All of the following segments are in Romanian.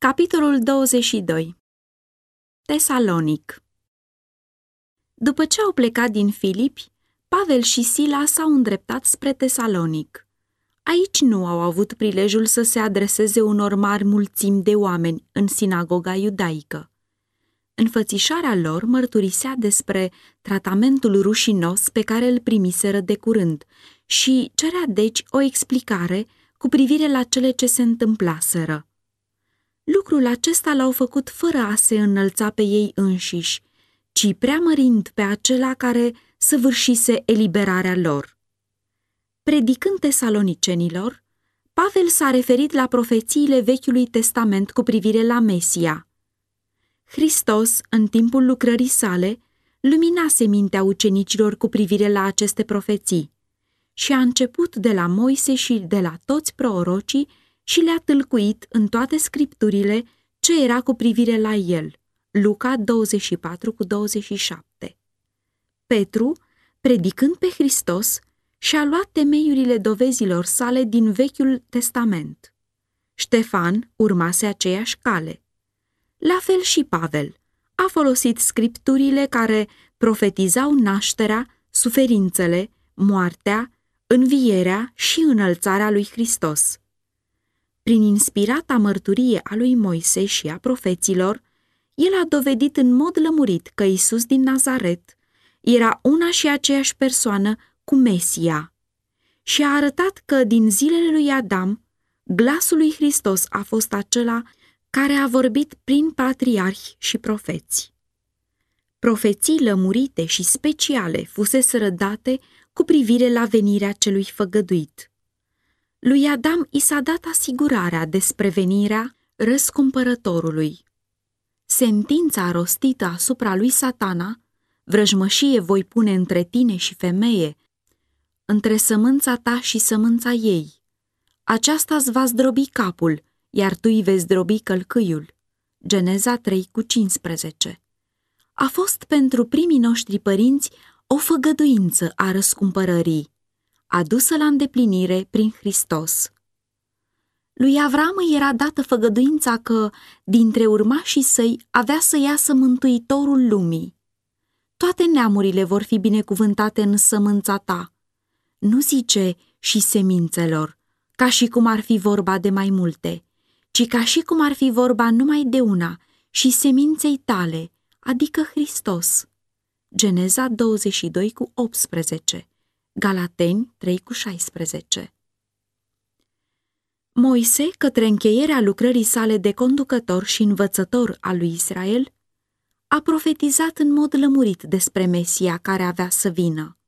Capitolul 22 Tesalonic După ce au plecat din Filipi, Pavel și Sila s-au îndreptat spre Tesalonic. Aici nu au avut prilejul să se adreseze unor mari mulțimi de oameni în sinagoga iudaică. Înfățișarea lor mărturisea despre tratamentul rușinos pe care îl primiseră de curând și cerea deci o explicare cu privire la cele ce se întâmplaseră. Lucrul acesta l-au făcut fără a se înălța pe ei înșiși, ci preamărind pe acela care săvârșise eliberarea lor. Predicând tesalonicenilor, Pavel s-a referit la profețiile Vechiului Testament cu privire la Mesia. Hristos, în timpul lucrării sale, luminase mintea ucenicilor cu privire la aceste profeții și a început de la Moise și de la toți prorocii și le-a tâlcuit în toate scripturile ce era cu privire la el. Luca 24 cu 27 Petru, predicând pe Hristos, și-a luat temeiurile dovezilor sale din Vechiul Testament. Ștefan urmase aceeași cale. La fel și Pavel a folosit scripturile care profetizau nașterea, suferințele, moartea, învierea și înălțarea lui Hristos. Prin inspirata mărturie a lui Moise și a profeților, el a dovedit în mod lămurit că Isus din Nazaret era una și aceeași persoană cu Mesia și a arătat că din zilele lui Adam, glasul lui Hristos a fost acela care a vorbit prin patriarhi și profeți. Profeții lămurite și speciale fusese date cu privire la venirea celui făgăduit. Lui Adam i s-a dat asigurarea despre venirea răscumpărătorului. Sentința rostită asupra lui satana, vrăjmășie voi pune între tine și femeie, între sămânța ta și sămânța ei. Aceasta îți va zdrobi capul, iar tu îi vei zdrobi călcâiul. Geneza 3 cu 15 A fost pentru primii noștri părinți o făgăduință a răscumpărării, adusă la îndeplinire prin Hristos. Lui Avram îi era dată făgăduința că, dintre urmașii săi, avea să iasă mântuitorul lumii. Toate neamurile vor fi binecuvântate în sămânța ta. Nu zice și semințelor, ca și cum ar fi vorba de mai multe, ci ca și cum ar fi vorba numai de una și seminței tale, adică Hristos. Geneza 22 cu 18, Galateni 3 cu 16. Moise, către încheierea lucrării sale de conducător și învățător al lui Israel, a profetizat în mod lămurit despre Mesia care avea să vină.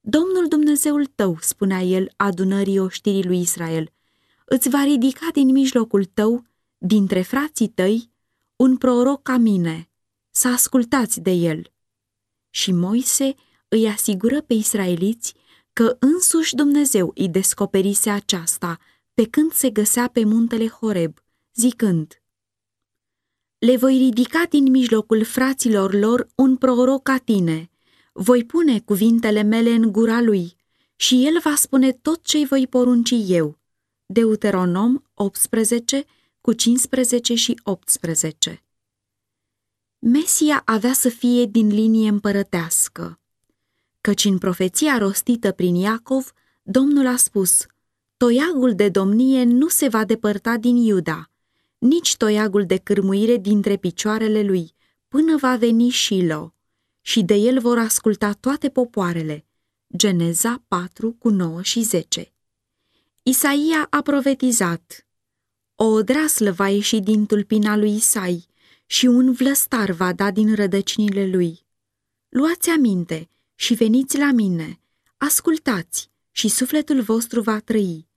Domnul Dumnezeul tău, spunea el adunării oștirii lui Israel, îți va ridica din mijlocul tău, dintre frații tăi, un proroc ca mine, să ascultați de el. Și Moise îi asigură pe israeliți că însuși Dumnezeu îi descoperise aceasta pe când se găsea pe muntele Horeb, zicând, Le voi ridica din mijlocul fraților lor un proroc ca tine, voi pune cuvintele mele în gura lui și el va spune tot ce-i voi porunci eu. Deuteronom 18 cu 15 și 18 Mesia avea să fie din linie împărătească, căci în profeția rostită prin Iacov, Domnul a spus, Toiagul de domnie nu se va depărta din Iuda, nici toiagul de cârmuire dintre picioarele lui, până va veni Shilo, și de el vor asculta toate popoarele. Geneza 4 cu 9 și 10 Isaia a profetizat, O odraslă va ieși din tulpina lui Isai și un vlăstar va da din rădăcinile lui. Luați aminte și veniți la mine, ascultați și sufletul vostru va trăi.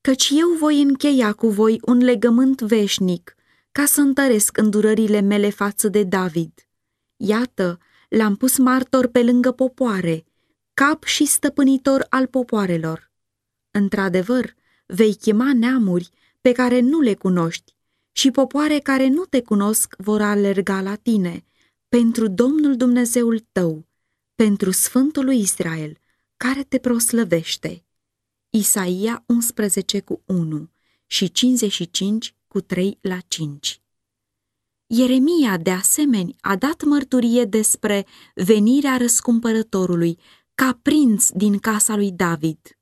Căci eu voi încheia cu voi un legământ veșnic, ca să întăresc îndurările mele față de David. Iată, l-am pus martor pe lângă popoare, cap și stăpânitor al popoarelor. Într-adevăr, vei chema neamuri pe care nu le cunoști și popoare care nu te cunosc vor alerga la tine, pentru Domnul Dumnezeul tău, pentru Sfântul lui Israel, care te proslăvește. Isaia 11 cu 1 și 55 cu 3 la 5. Ieremia, de asemenea, a dat mărturie despre venirea răscumpărătorului ca prinț din casa lui David.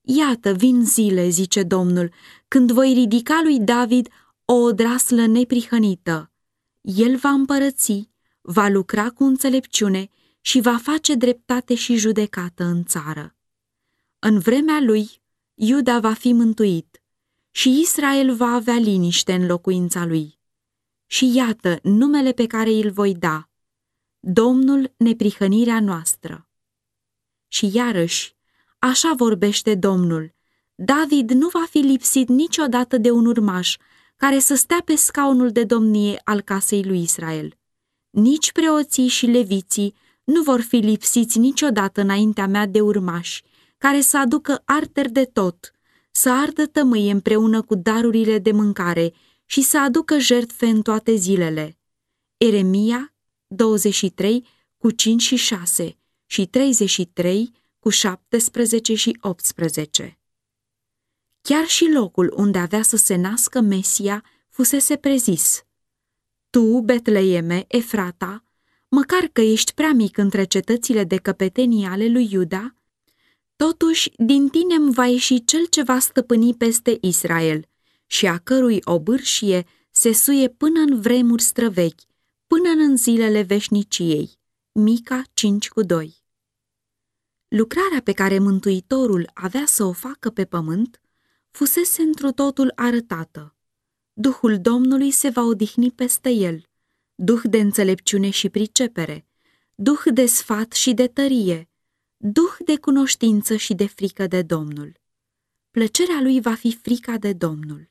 Iată, vin zile, zice Domnul, când voi ridica lui David o odraslă neprihănită. El va împărăți, va lucra cu înțelepciune și va face dreptate și judecată în țară. În vremea lui, Iuda va fi mântuit și Israel va avea liniște în locuința lui. Și iată numele pe care îl voi da, Domnul neprihănirea noastră. Și iarăși, așa vorbește Domnul, David nu va fi lipsit niciodată de un urmaș care să stea pe scaunul de domnie al casei lui Israel. Nici preoții și leviții nu vor fi lipsiți niciodată înaintea mea de urmași, care să aducă arteri de tot, să ardă tămâie împreună cu darurile de mâncare și să aducă jertfe în toate zilele. Eremia 23 cu 5 și 6 și 33 cu 17 și 18. Chiar și locul unde avea să se nască Mesia fusese prezis. Tu, Betleeme, Efrata, măcar că ești prea mic între cetățile de căpetenie ale lui Iuda, totuși din tine îmi va ieși cel ce va stăpâni peste Israel și a cărui obârșie se suie până în vremuri străvechi, până în zilele veșniciei. Mica 5 cu 2 Lucrarea pe care Mântuitorul avea să o facă pe pământ fusese întru totul arătată. Duhul Domnului se va odihni peste el, duh de înțelepciune și pricepere, duh de sfat și de tărie, duh de cunoștință și de frică de Domnul. Plăcerea lui va fi frica de Domnul.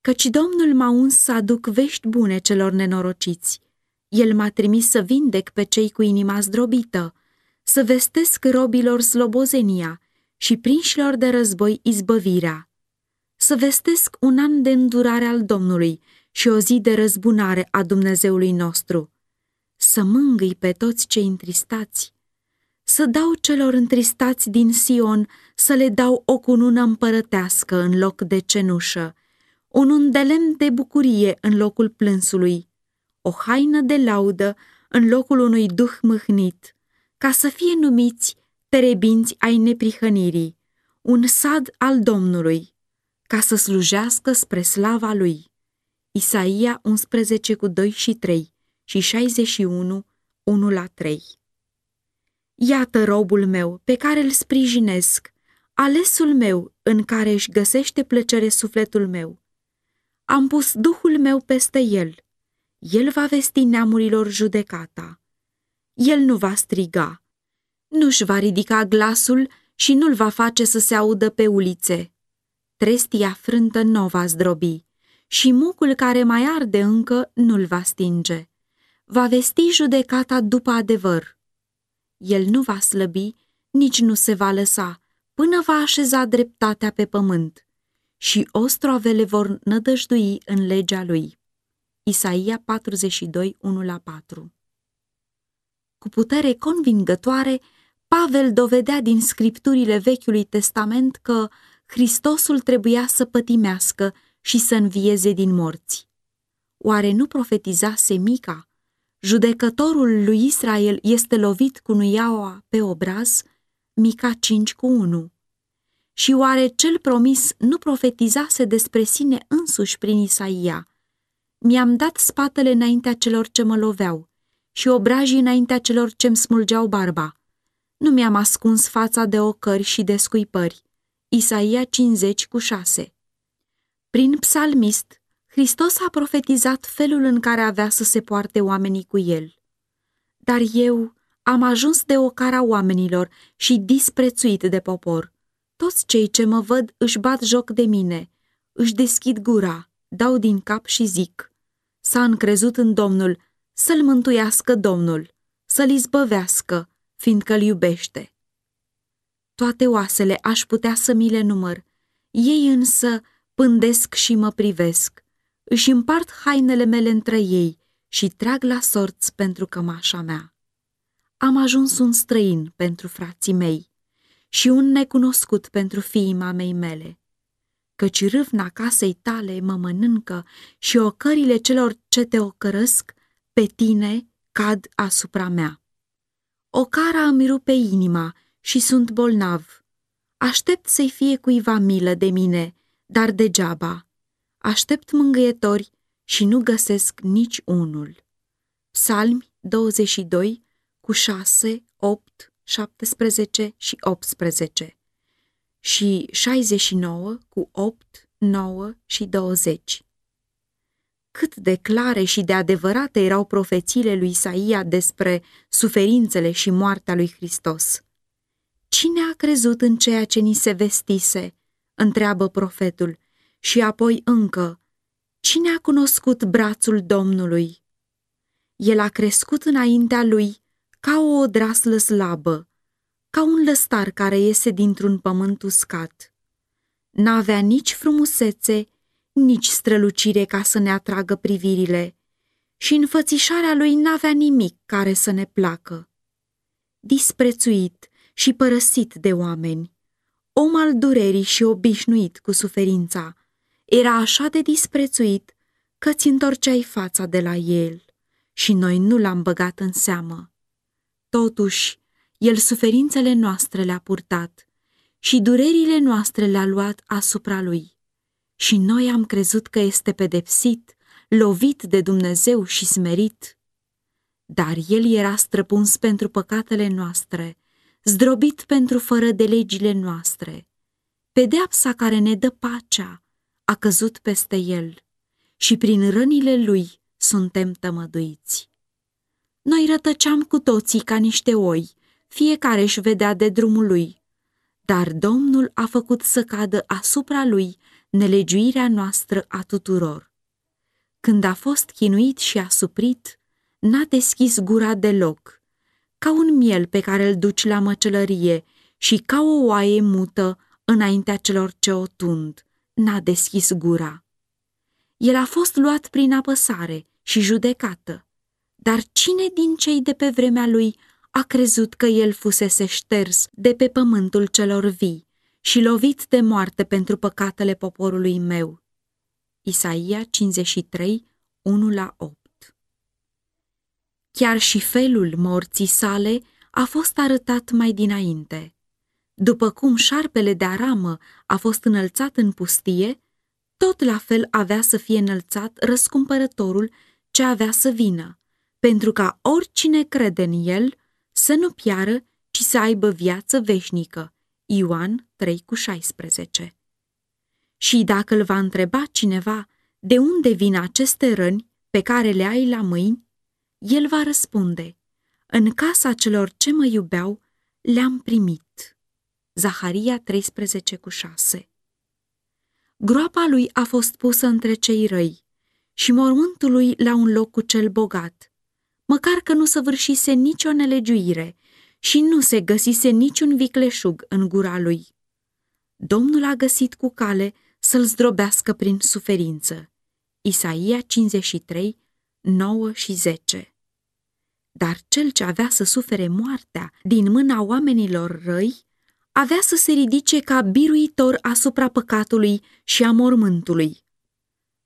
Căci Domnul m-a uns să aduc vești bune celor nenorociți. El m-a trimis să vindec pe cei cu inima zdrobită, să vestesc robilor slobozenia și prinșilor de război izbăvirea, să vestesc un an de îndurare al Domnului și o zi de răzbunare a Dumnezeului nostru, să mângâi pe toți cei întristați, să dau celor întristați din Sion, să le dau o cunună împărătească în loc de cenușă, un undelem de bucurie în locul plânsului, o haină de laudă în locul unui duh mâhnit, ca să fie numiți terebinți ai neprihănirii, un sad al Domnului, ca să slujească spre slava lui. Isaia 11 cu 2 și 3 și 61, 1 la 3 Iată robul meu pe care îl sprijinesc, alesul meu în care își găsește plăcere sufletul meu. Am pus Duhul meu peste el. El va vesti neamurilor judecata. El nu va striga, nu-și va ridica glasul și nu-l va face să se audă pe ulițe. Trestia frântă nu va zdrobi și mucul care mai arde încă nu-l va stinge. Va vesti judecata după adevăr. El nu va slăbi, nici nu se va lăsa, până va așeza dreptatea pe pământ și ostrovele vor nădăjdui în legea lui. Isaia 42, 1-4 Cu putere convingătoare, Pavel dovedea din scripturile Vechiului Testament că Hristosul trebuia să pătimească și să învieze din morți. Oare nu profetizase Mica? Judecătorul lui Israel este lovit cu nuiaua pe obraz? Mica 5 cu 1. Și oare cel promis nu profetizase despre sine însuși prin Isaia? Mi-am dat spatele înaintea celor ce mă loveau și obrajii înaintea celor ce-mi smulgeau barba nu mi-am ascuns fața de ocări și de scuipări. Isaia 50 cu 6 Prin psalmist, Hristos a profetizat felul în care avea să se poarte oamenii cu el. Dar eu am ajuns de ocara oamenilor și disprețuit de popor. Toți cei ce mă văd își bat joc de mine, își deschid gura, dau din cap și zic, s-a încrezut în Domnul, să-l mântuiască Domnul, să-l izbăvească, fiindcă îl iubește. Toate oasele aș putea să mi le număr, ei însă pândesc și mă privesc, își împart hainele mele între ei și trag la sorți pentru cămașa mea. Am ajuns un străin pentru frații mei și un necunoscut pentru fiii mamei mele. căci râvna casei tale mă mănâncă și ocările celor ce te ocărăsc, pe tine cad asupra mea. O cara îmi rupe inima și sunt bolnav. Aștept să-i fie cuiva milă de mine, dar degeaba. Aștept mângâietori și nu găsesc nici unul. Psalmi 22 cu 6, 8, 17 și 18 și 69 cu 8, 9 și 20. Cât de clare și de adevărate erau profețiile lui Isaia despre suferințele și moartea lui Hristos. Cine a crezut în ceea ce ni se vestise? Întreabă profetul, și apoi încă, cine a cunoscut brațul Domnului? El a crescut înaintea lui ca o odraslă slabă, ca un lăstar care iese dintr-un pământ uscat. N-avea nici frumusețe, nici strălucire ca să ne atragă privirile și înfățișarea lui n-avea nimic care să ne placă. Disprețuit și părăsit de oameni, om al durerii și obișnuit cu suferința, era așa de disprețuit că ți întorceai fața de la el și noi nu l-am băgat în seamă. Totuși, el suferințele noastre le-a purtat și durerile noastre le-a luat asupra lui. Și noi am crezut că este pedepsit, lovit de Dumnezeu și smerit. Dar el era străpuns pentru păcatele noastre, zdrobit pentru fără de legile noastre. Pedeapsa care ne dă pacea a căzut peste el și prin rănile lui suntem tămăduiți. Noi rătăceam cu toții ca niște oi, fiecare își vedea de drumul lui, dar Domnul a făcut să cadă asupra lui nelegiuirea noastră a tuturor. Când a fost chinuit și asuprit, n-a deschis gura deloc, ca un miel pe care îl duci la măcelărie și ca o oaie mută înaintea celor ce o tund, n-a deschis gura. El a fost luat prin apăsare și judecată, dar cine din cei de pe vremea lui a crezut că el fusese șters de pe pământul celor vii și lovit de moarte pentru păcatele poporului meu? Isaia 53, 1 la 8 Chiar și felul morții sale a fost arătat mai dinainte. După cum șarpele de aramă a fost înălțat în pustie, tot la fel avea să fie înălțat răscumpărătorul ce avea să vină, pentru ca oricine crede în el să nu piară, ci să aibă viață veșnică. Ioan 3 cu 16 Și dacă îl va întreba cineva de unde vin aceste răni pe care le ai la mâini, el va răspunde, în casa celor ce mă iubeau, le-am primit. Zaharia 13 cu 6 Groapa lui a fost pusă între cei răi și mormântul lui la un loc cu cel bogat, măcar că nu săvârșise nicio nelegiuire și nu se găsise niciun vicleșug în gura lui. Domnul a găsit cu cale să-l zdrobească prin suferință. Isaia 53, 9 și 10 dar cel ce avea să sufere moartea din mâna oamenilor răi, avea să se ridice ca biruitor asupra păcatului și a mormântului.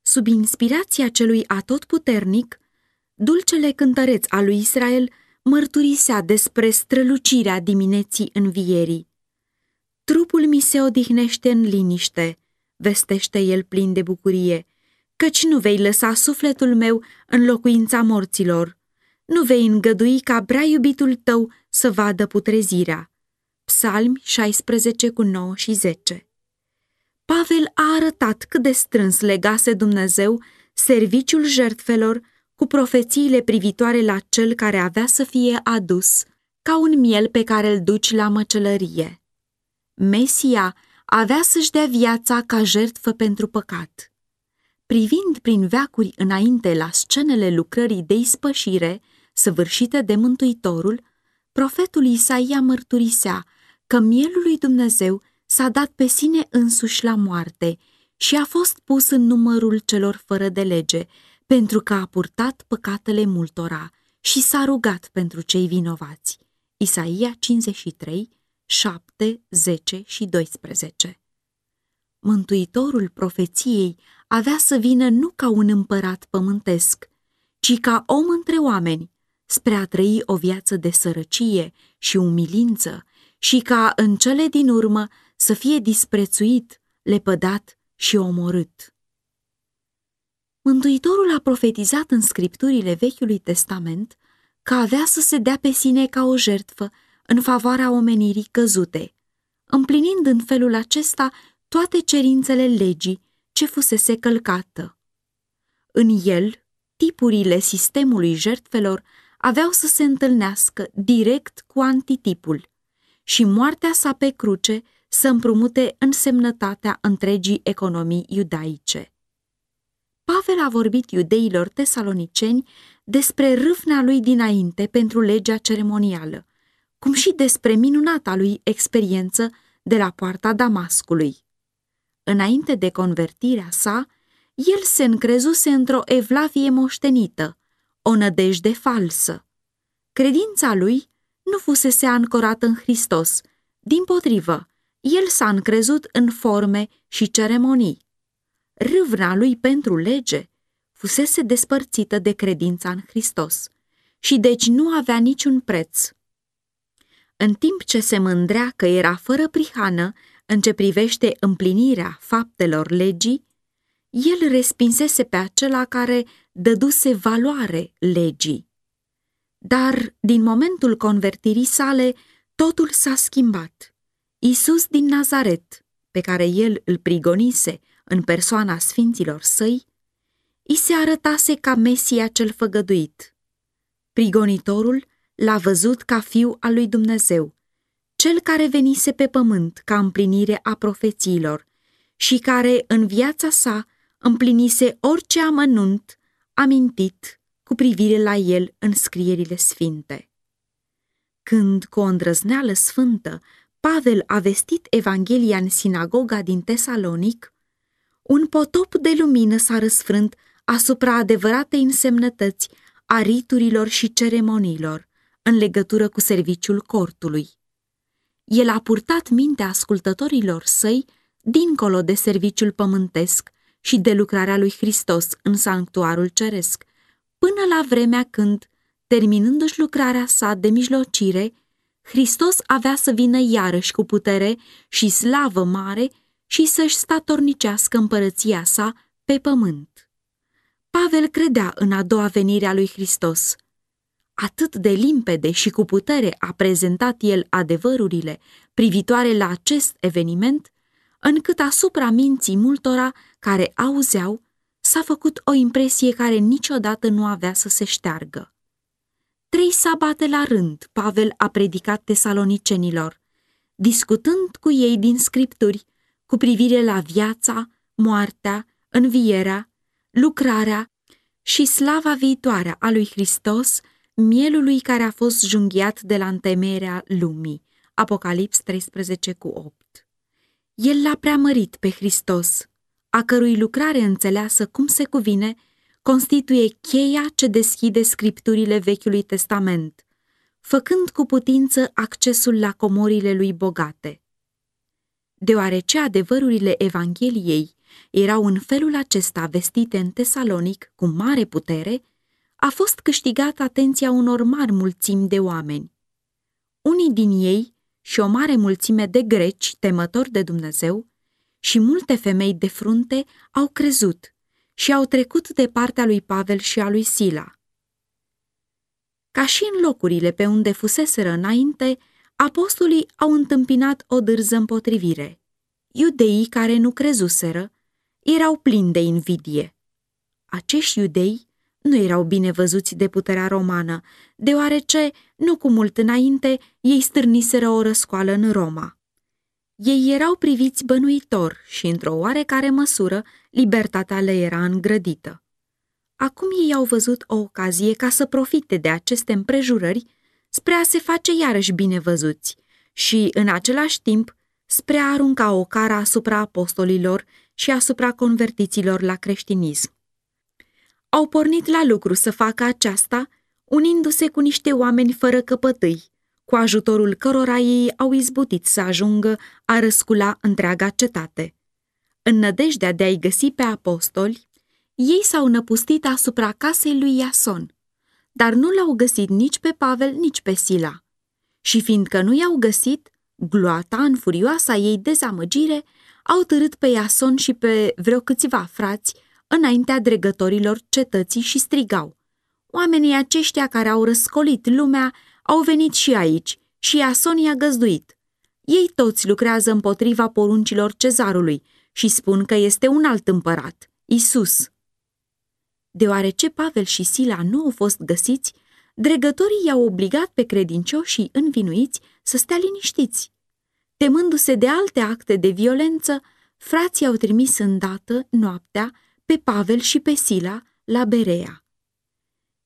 Sub inspirația celui atotputernic, dulcele cântăreț al lui Israel mărturisea despre strălucirea dimineții învierii. Trupul mi se odihnește în liniște, vestește el plin de bucurie, căci nu vei lăsa sufletul meu în locuința morților nu vei îngădui ca prea iubitul tău să vadă putrezirea. Psalmi 16 cu 9 și 10 Pavel a arătat cât de strâns legase Dumnezeu serviciul jertfelor cu profețiile privitoare la cel care avea să fie adus, ca un miel pe care îl duci la măcelărie. Mesia avea să-și dea viața ca jertfă pentru păcat. Privind prin veacuri înainte la scenele lucrării de ispășire, săvârșită de Mântuitorul, profetul Isaia mărturisea că mielul lui Dumnezeu s-a dat pe sine însuși la moarte și a fost pus în numărul celor fără de lege, pentru că a purtat păcatele multora și s-a rugat pentru cei vinovați. Isaia 53, 7, 10 și 12 Mântuitorul profeției avea să vină nu ca un împărat pământesc, ci ca om între oameni, spre a trăi o viață de sărăcie și umilință și ca în cele din urmă să fie disprețuit, lepădat și omorât. Mântuitorul a profetizat în scripturile Vechiului Testament că avea să se dea pe sine ca o jertfă în favoarea omenirii căzute, împlinind în felul acesta toate cerințele legii ce fusese călcată. În el, tipurile sistemului jertfelor aveau să se întâlnească direct cu antitipul și moartea sa pe cruce să împrumute însemnătatea întregii economii iudaice. Pavel a vorbit iudeilor tesaloniceni despre râvnea lui dinainte pentru legea ceremonială, cum și despre minunata lui experiență de la poarta Damascului. Înainte de convertirea sa, el se încrezuse într-o evlavie moștenită, o nădejde falsă. Credința lui nu fusese ancorată în Hristos, din potrivă, el s-a încrezut în forme și ceremonii. Râvna lui pentru lege fusese despărțită de credința în Hristos și deci nu avea niciun preț. În timp ce se mândrea că era fără prihană în ce privește împlinirea faptelor legii, el respinsese pe acela care dăduse valoare legii. Dar, din momentul convertirii sale, totul s-a schimbat. Isus din Nazaret, pe care el îl prigonise în persoana sfinților săi, i se arătase ca Mesia cel făgăduit. Prigonitorul l-a văzut ca fiu al lui Dumnezeu, cel care venise pe pământ ca împlinire a profețiilor și care în viața sa împlinise orice amănunt amintit cu privire la el în scrierile sfinte. Când, cu o îndrăzneală sfântă, Pavel a vestit Evanghelia în sinagoga din Tesalonic, un potop de lumină s-a răsfrânt asupra adevăratei însemnătăți a riturilor și ceremoniilor în legătură cu serviciul cortului. El a purtat mintea ascultătorilor săi dincolo de serviciul pământesc și de lucrarea lui Hristos în sanctuarul ceresc, până la vremea când, terminându-și lucrarea sa de mijlocire, Hristos avea să vină iarăși cu putere și slavă mare și să-și statornicească împărăția sa pe pământ. Pavel credea în a doua venire a lui Hristos. Atât de limpede și cu putere a prezentat el adevărurile privitoare la acest eveniment, încât asupra minții multora care auzeau s-a făcut o impresie care niciodată nu avea să se șteargă. Trei sabate la rând Pavel a predicat tesalonicenilor, discutând cu ei din scripturi cu privire la viața, moartea, învierea, lucrarea și slava viitoare a lui Hristos, mielului care a fost junghiat de la întemeierea lumii. Apocalips 13 cu 8 El l-a preamărit pe Hristos, a cărui lucrare înțeleasă cum se cuvine, constituie cheia ce deschide scripturile Vechiului Testament, făcând cu putință accesul la comorile lui bogate. Deoarece adevărurile Evangheliei erau în felul acesta vestite în Tesalonic cu mare putere, a fost câștigat atenția unor mari mulțimi de oameni. Unii din ei și o mare mulțime de greci temători de Dumnezeu și multe femei de frunte au crezut și au trecut de partea lui Pavel și a lui Sila. Ca și în locurile pe unde fuseseră înainte, apostolii au întâmpinat o dârză împotrivire. Iudeii care nu crezuseră erau plini de invidie. Acești iudei nu erau bine văzuți de puterea romană, deoarece, nu cu mult înainte, ei stârniseră o răscoală în Roma. Ei erau priviți bănuitor și, într-o oarecare măsură, libertatea le era îngrădită. Acum ei au văzut o ocazie ca să profite de aceste împrejurări spre a se face iarăși bine văzuți și, în același timp, spre a arunca o cara asupra apostolilor și asupra convertiților la creștinism. Au pornit la lucru să facă aceasta, unindu-se cu niște oameni fără căpătâi, cu ajutorul cărora ei au izbutit să ajungă a răscula întreaga cetate. În nădejdea de a-i găsi pe apostoli, ei s-au năpustit asupra casei lui Iason, dar nu l-au găsit nici pe Pavel, nici pe Sila. Și fiindcă nu i-au găsit, gloata, în furioasa ei dezamăgire, au târât pe Iason și pe vreo câțiva frați înaintea dregătorilor cetății și strigau. Oamenii aceștia care au răscolit lumea au venit și aici și Iason i-a găzduit. Ei toți lucrează împotriva poruncilor cezarului și spun că este un alt împărat, Isus. Deoarece Pavel și Sila nu au fost găsiți, dregătorii i-au obligat pe credincioșii învinuiți să stea liniștiți. Temându-se de alte acte de violență, frații au trimis îndată, noaptea, pe Pavel și pe Sila la Berea.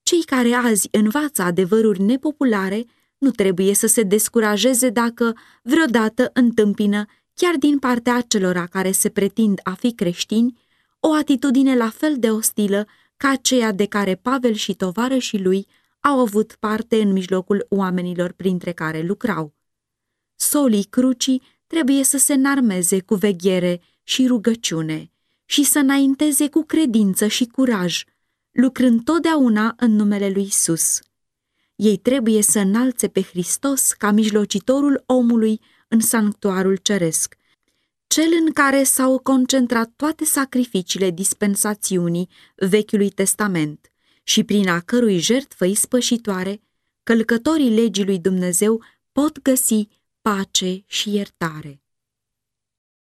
Cei care azi învață adevăruri nepopulare nu trebuie să se descurajeze dacă vreodată întâmpină, chiar din partea acelora care se pretind a fi creștini, o atitudine la fel de ostilă ca aceea de care Pavel și tovarășii lui au avut parte în mijlocul oamenilor printre care lucrau. Solii crucii trebuie să se înarmeze cu veghere și rugăciune și să înainteze cu credință și curaj, lucrând totdeauna în numele lui Isus. Ei trebuie să înalțe pe Hristos ca mijlocitorul omului în sanctuarul ceresc, cel în care s-au concentrat toate sacrificiile dispensațiunii Vechiului Testament și prin a cărui jertfă ispășitoare, călcătorii legii lui Dumnezeu pot găsi pace și iertare.